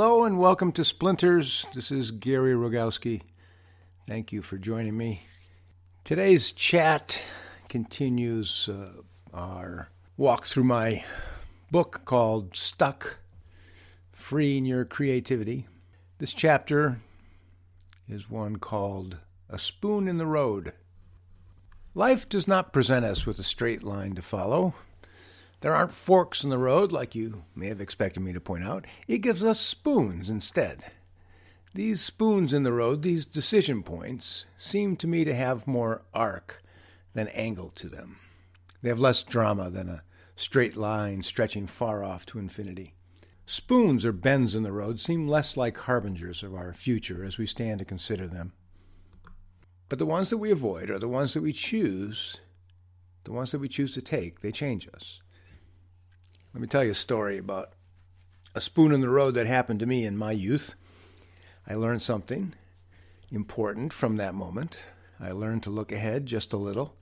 Hello and welcome to Splinters. This is Gary Rogowski. Thank you for joining me. Today's chat continues uh, our walk through my book called Stuck Freeing Your Creativity. This chapter is one called A Spoon in the Road. Life does not present us with a straight line to follow. There aren't forks in the road, like you may have expected me to point out. It gives us spoons instead. These spoons in the road, these decision points, seem to me to have more arc than angle to them. They have less drama than a straight line stretching far off to infinity. Spoons or bends in the road seem less like harbingers of our future as we stand to consider them. But the ones that we avoid are the ones that we choose, the ones that we choose to take, they change us. Let me tell you a story about a spoon in the road that happened to me in my youth. I learned something important from that moment. I learned to look ahead just a little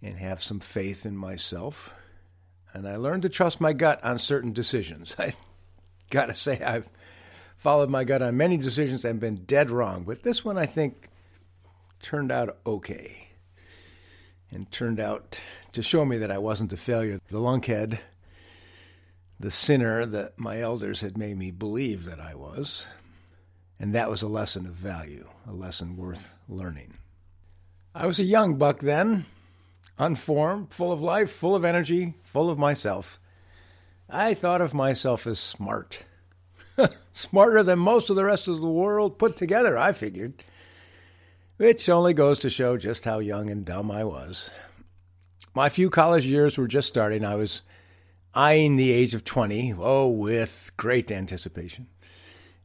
and have some faith in myself. And I learned to trust my gut on certain decisions. I got to say, I've followed my gut on many decisions and been dead wrong, but this one I think turned out okay. And turned out to show me that I wasn't a failure. The lunkhead the sinner that my elders had made me believe that I was. And that was a lesson of value, a lesson worth learning. I was a young buck then, unformed, full of life, full of energy, full of myself. I thought of myself as smart. Smarter than most of the rest of the world put together, I figured. Which only goes to show just how young and dumb I was. My few college years were just starting. I was eyeing the age of 20, oh, with great anticipation.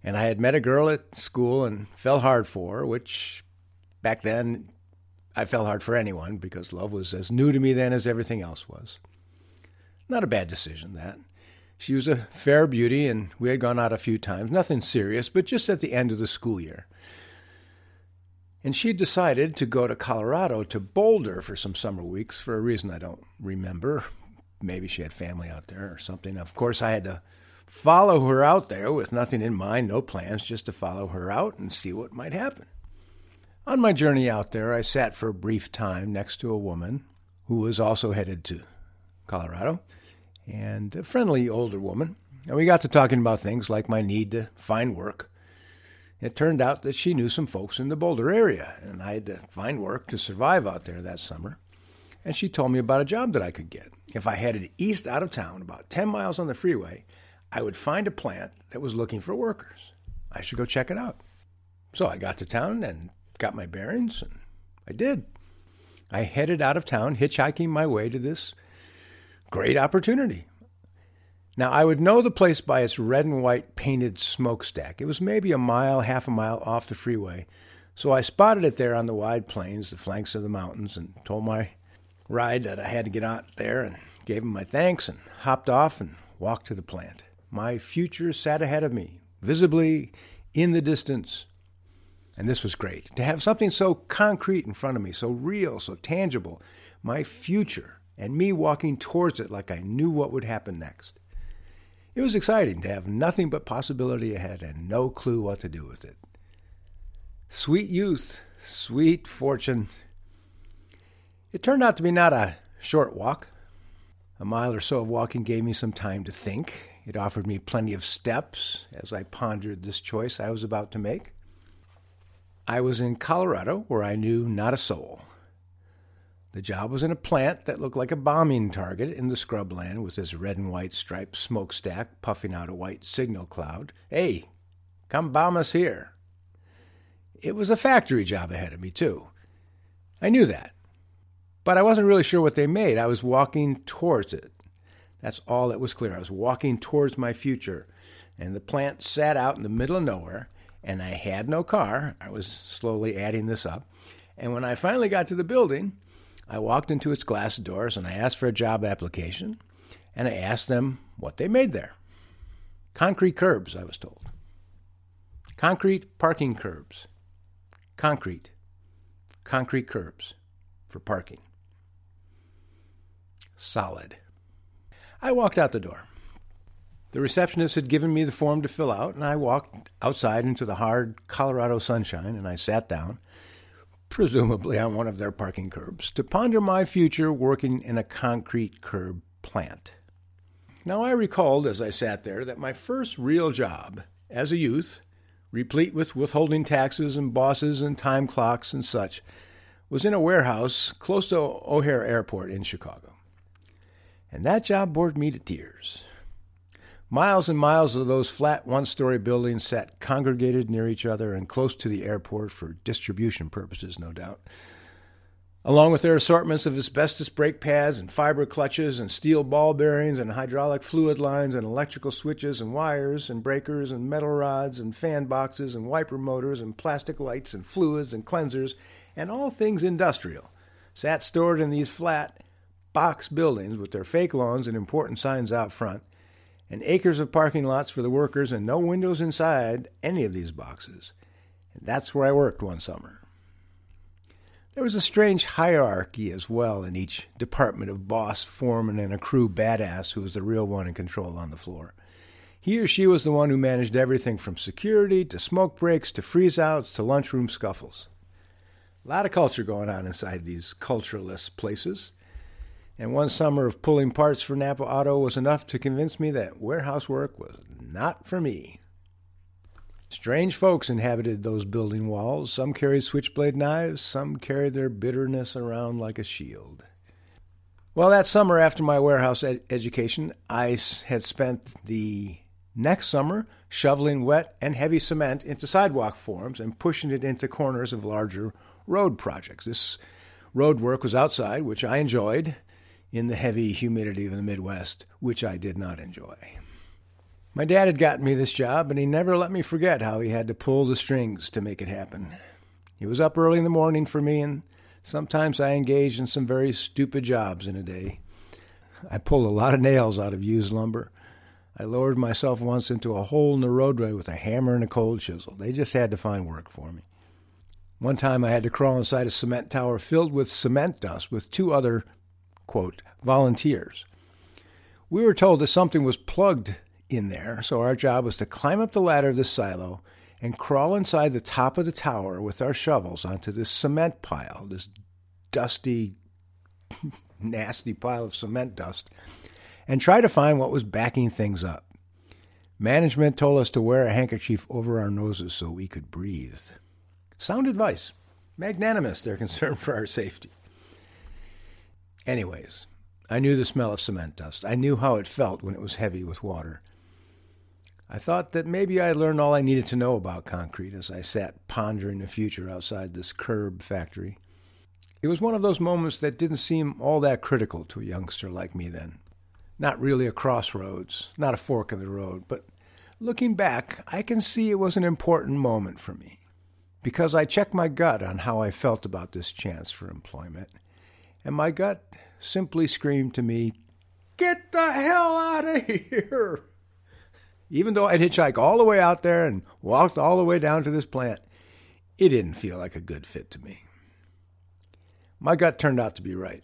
And I had met a girl at school and fell hard for her, which back then I fell hard for anyone because love was as new to me then as everything else was. Not a bad decision, that. She was a fair beauty, and we had gone out a few times, nothing serious, but just at the end of the school year. And she decided to go to Colorado to Boulder for some summer weeks for a reason I don't remember, maybe she had family out there or something. Of course, I had to follow her out there with nothing in mind, no plans, just to follow her out and see what might happen. On my journey out there, I sat for a brief time next to a woman who was also headed to Colorado, and a friendly older woman. And we got to talking about things like my need to find work. It turned out that she knew some folks in the Boulder area, and I had to find work to survive out there that summer. And she told me about a job that I could get. If I headed east out of town, about 10 miles on the freeway, I would find a plant that was looking for workers. I should go check it out. So I got to town and got my bearings, and I did. I headed out of town, hitchhiking my way to this great opportunity. Now, I would know the place by its red and white painted smokestack. It was maybe a mile, half a mile off the freeway. So I spotted it there on the wide plains, the flanks of the mountains, and told my ride that I had to get out there and gave him my thanks and hopped off and walked to the plant. My future sat ahead of me, visibly in the distance. And this was great to have something so concrete in front of me, so real, so tangible, my future, and me walking towards it like I knew what would happen next. It was exciting to have nothing but possibility ahead and no clue what to do with it. Sweet youth, sweet fortune, it turned out to be not a short walk. A mile or so of walking gave me some time to think. It offered me plenty of steps as I pondered this choice I was about to make. I was in Colorado, where I knew not a soul. The job was in a plant that looked like a bombing target in the scrubland with its red and white striped smokestack puffing out a white signal cloud. Hey, come bomb us here. It was a factory job ahead of me, too. I knew that. But I wasn't really sure what they made. I was walking towards it. That's all that was clear. I was walking towards my future. And the plant sat out in the middle of nowhere, and I had no car. I was slowly adding this up. And when I finally got to the building, I walked into its glass doors and I asked for a job application, and I asked them what they made there. Concrete curbs, I was told. Concrete parking curbs. Concrete. Concrete curbs for parking solid. I walked out the door. The receptionist had given me the form to fill out, and I walked outside into the hard Colorado sunshine and I sat down, presumably on one of their parking curbs, to ponder my future working in a concrete curb plant. Now, I recalled as I sat there that my first real job as a youth, replete with withholding taxes and bosses and time clocks and such, was in a warehouse close to O'Hare Airport in Chicago. And that job bored me to tears. Miles and miles of those flat one story buildings sat congregated near each other and close to the airport for distribution purposes, no doubt. Along with their assortments of asbestos brake pads and fiber clutches and steel ball bearings and hydraulic fluid lines and electrical switches and wires and breakers and metal rods and fan boxes and wiper motors and plastic lights and fluids and cleansers and all things industrial sat stored in these flat box buildings with their fake lawns and important signs out front and acres of parking lots for the workers and no windows inside any of these boxes. And that's where I worked one summer. There was a strange hierarchy as well in each department of boss, foreman, and a crew badass who was the real one in control on the floor. He or she was the one who managed everything from security to smoke breaks to freeze outs to lunchroom scuffles. A lot of culture going on inside these cultureless places and one summer of pulling parts for Napa Auto was enough to convince me that warehouse work was not for me. Strange folks inhabited those building walls. Some carried switchblade knives, some carried their bitterness around like a shield. Well, that summer after my warehouse ed- education, I had spent the next summer shoveling wet and heavy cement into sidewalk forms and pushing it into corners of larger road projects. This road work was outside, which I enjoyed in the heavy humidity of the Midwest, which I did not enjoy. My dad had gotten me this job, and he never let me forget how he had to pull the strings to make it happen. He was up early in the morning for me, and sometimes I engaged in some very stupid jobs in a day. I pulled a lot of nails out of used lumber. I lowered myself once into a hole in the roadway with a hammer and a cold chisel. They just had to find work for me. One time I had to crawl inside a cement tower filled with cement dust with two other quote, volunteers. We were told that something was plugged in there, so our job was to climb up the ladder of the silo and crawl inside the top of the tower with our shovels onto this cement pile, this dusty, nasty pile of cement dust, and try to find what was backing things up. Management told us to wear a handkerchief over our noses so we could breathe. Sound advice. Magnanimous, their concern for our safety. Anyways, I knew the smell of cement dust. I knew how it felt when it was heavy with water. I thought that maybe I had learned all I needed to know about concrete as I sat pondering the future outside this curb factory. It was one of those moments that didn't seem all that critical to a youngster like me then. Not really a crossroads, not a fork in the road, but looking back, I can see it was an important moment for me. Because I checked my gut on how I felt about this chance for employment and my gut simply screamed to me, Get the hell out of here! Even though I'd hitchhike all the way out there and walked all the way down to this plant, it didn't feel like a good fit to me. My gut turned out to be right.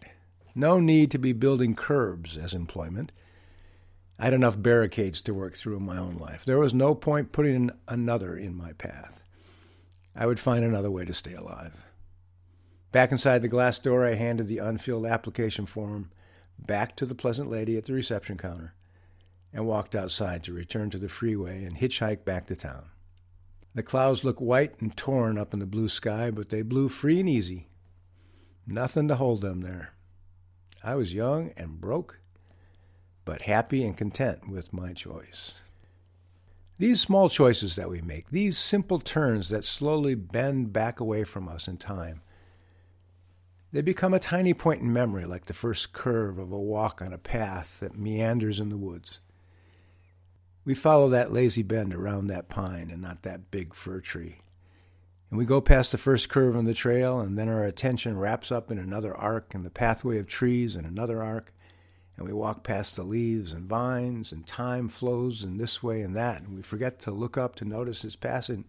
No need to be building curbs as employment. I had enough barricades to work through in my own life. There was no point putting another in my path. I would find another way to stay alive. Back inside the glass door, I handed the unfilled application form back to the pleasant lady at the reception counter and walked outside to return to the freeway and hitchhike back to town. The clouds looked white and torn up in the blue sky, but they blew free and easy. Nothing to hold them there. I was young and broke, but happy and content with my choice. These small choices that we make, these simple turns that slowly bend back away from us in time, they become a tiny point in memory, like the first curve of a walk on a path that meanders in the woods. We follow that lazy bend around that pine and not that big fir tree. And we go past the first curve on the trail, and then our attention wraps up in another arc in the pathway of trees and another arc, and we walk past the leaves and vines, and time flows in this way and that, and we forget to look up to notice its passing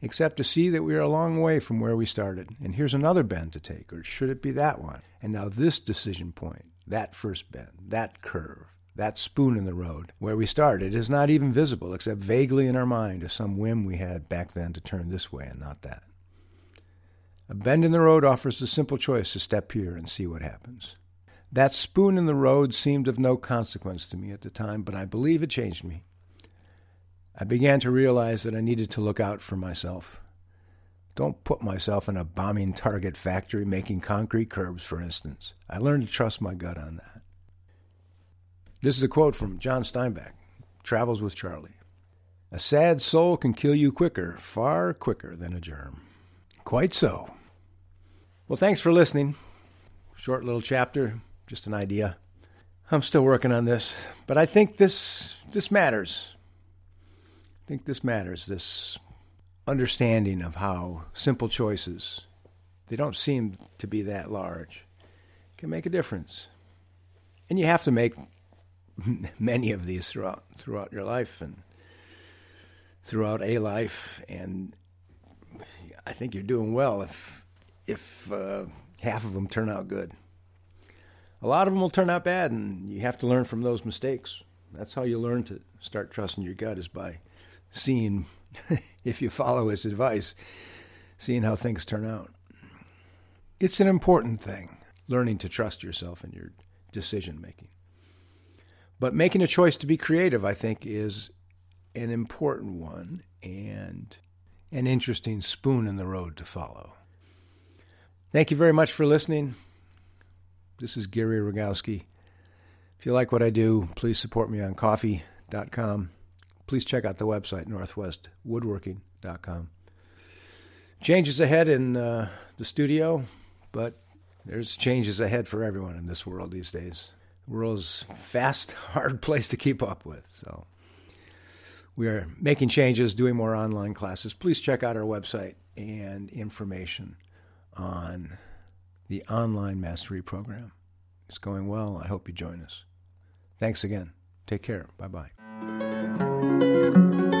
except to see that we are a long way from where we started. And here's another bend to take, or should it be that one? And now this decision point, that first bend, that curve, that spoon in the road where we started is not even visible except vaguely in our mind as some whim we had back then to turn this way and not that. A bend in the road offers the simple choice to step here and see what happens. That spoon in the road seemed of no consequence to me at the time, but I believe it changed me. I began to realize that I needed to look out for myself. Don't put myself in a bombing target factory making concrete curbs, for instance. I learned to trust my gut on that. This is a quote from John Steinbeck, Travels with Charley. A sad soul can kill you quicker, far quicker than a germ. Quite so. Well, thanks for listening. Short little chapter, just an idea. I'm still working on this, but I think this this matters. I think this matters. This understanding of how simple choices, they don't seem to be that large, can make a difference. And you have to make many of these throughout throughout your life and throughout a life and I think you're doing well if if uh, half of them turn out good. A lot of them will turn out bad, and you have to learn from those mistakes. That's how you learn to start trusting your gut is by seeing, if you follow his advice, seeing how things turn out. It's an important thing, learning to trust yourself in your decision making. But making a choice to be creative, I think, is an important one and an interesting spoon in the road to follow. Thank you very much for listening. This is Gary Rogowski. If you like what I do, please support me on ko-fi.com. Please check out the website, northwestwoodworking.com. Changes ahead in uh, the studio, but there's changes ahead for everyone in this world these days. The world is a fast, hard place to keep up with. So we are making changes, doing more online classes. Please check out our website and information on the online mastery program. It's going well. I hope you join us. Thanks again. Take care. Bye bye. Thank you.